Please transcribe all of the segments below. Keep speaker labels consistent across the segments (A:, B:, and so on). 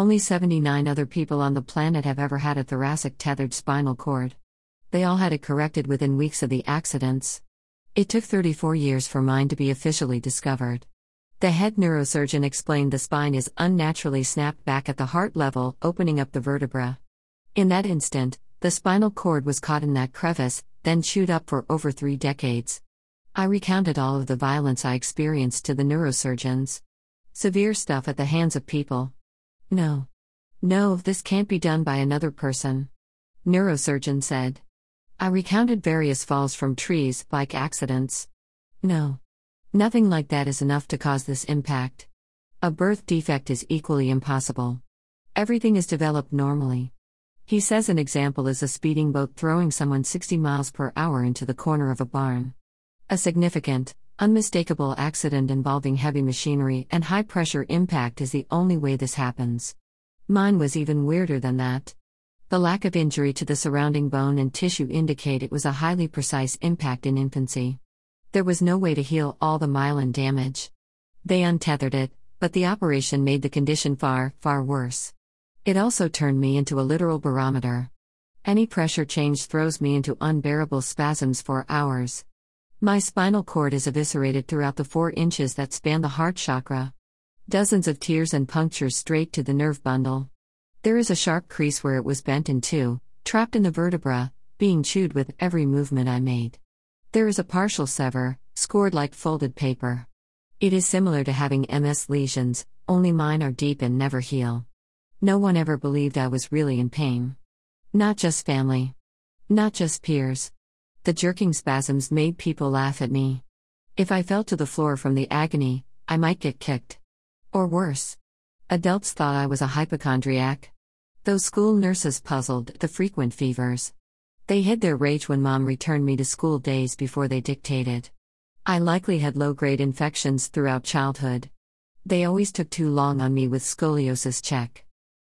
A: Only 79 other people on the planet have ever had a thoracic tethered spinal cord. They all had it corrected within weeks of the accidents. It took 34 years for mine to be officially discovered. The head neurosurgeon explained the spine is unnaturally snapped back at the heart level, opening up the vertebra. In that instant, the spinal cord was caught in that crevice, then chewed up for over three decades. I recounted all of the violence I experienced to the neurosurgeons. Severe stuff at the hands of people. No. No, this can't be done by another person. Neurosurgeon said. I recounted various falls from trees, bike accidents. No. Nothing like that is enough to cause this impact. A birth defect is equally impossible. Everything is developed normally. He says an example is a speeding boat throwing someone 60 miles per hour into the corner of a barn. A significant, unmistakable accident involving heavy machinery and high pressure impact is the only way this happens. Mine was even weirder than that. The lack of injury to the surrounding bone and tissue indicate it was a highly precise impact in infancy. There was no way to heal all the myelin damage. They untethered it, but the operation made the condition far, far worse. It also turned me into a literal barometer. Any pressure change throws me into unbearable spasms for hours. My spinal cord is eviscerated throughout the four inches that span the heart chakra. Dozens of tears and punctures straight to the nerve bundle. There is a sharp crease where it was bent in two, trapped in the vertebra, being chewed with every movement I made. There is a partial sever, scored like folded paper. It is similar to having MS lesions, only mine are deep and never heal. No one ever believed I was really in pain. Not just family. Not just peers. The jerking spasms made people laugh at me. If I fell to the floor from the agony, I might get kicked. Or worse. Adults thought I was a hypochondriac. Those school nurses puzzled the frequent fevers. They hid their rage when mom returned me to school days before they dictated. I likely had low grade infections throughout childhood. They always took too long on me with scoliosis check.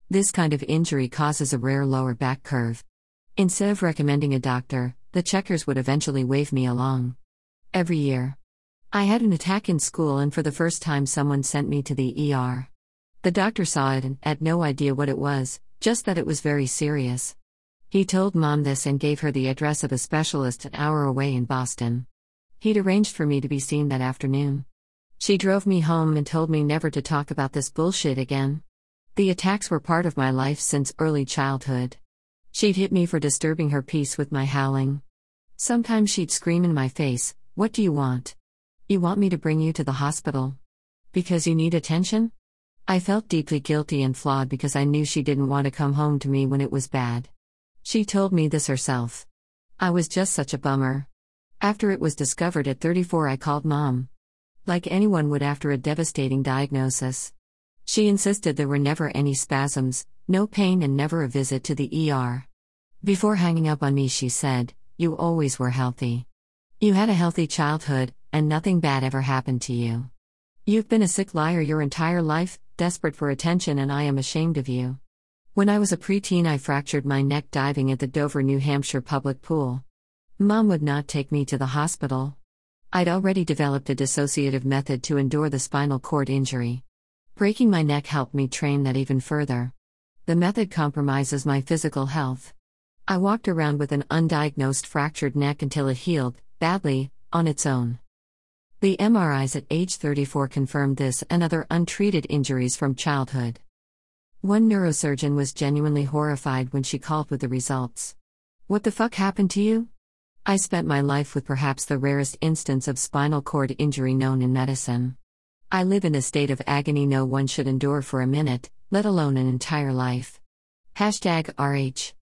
A: This kind of injury causes a rare lower back curve. Instead of recommending a doctor, the checkers would eventually wave me along. Every year. I had an attack in school, and for the first time, someone sent me to the ER. The doctor saw it and had no idea what it was, just that it was very serious. He told mom this and gave her the address of a specialist an hour away in Boston. He'd arranged for me to be seen that afternoon. She drove me home and told me never to talk about this bullshit again. The attacks were part of my life since early childhood. She'd hit me for disturbing her peace with my howling. Sometimes she'd scream in my face, What do you want? You want me to bring you to the hospital? Because you need attention? I felt deeply guilty and flawed because I knew she didn't want to come home to me when it was bad. She told me this herself. I was just such a bummer. After it was discovered at 34, I called mom. Like anyone would after a devastating diagnosis. She insisted there were never any spasms, no pain, and never a visit to the ER. Before hanging up on me, she said, You always were healthy. You had a healthy childhood, and nothing bad ever happened to you. You've been a sick liar your entire life, desperate for attention, and I am ashamed of you. When I was a preteen, I fractured my neck diving at the Dover, New Hampshire public pool. Mom would not take me to the hospital. I'd already developed a dissociative method to endure the spinal cord injury. Breaking my neck helped me train that even further. The method compromises my physical health. I walked around with an undiagnosed fractured neck until it healed, badly, on its own. The MRIs at age 34 confirmed this and other untreated injuries from childhood. One neurosurgeon was genuinely horrified when she called with the results. What the fuck happened to you? I spent my life with perhaps the rarest instance of spinal cord injury known in medicine. I live in a state of agony no one should endure for a minute, let alone an entire life. Hashtag RH.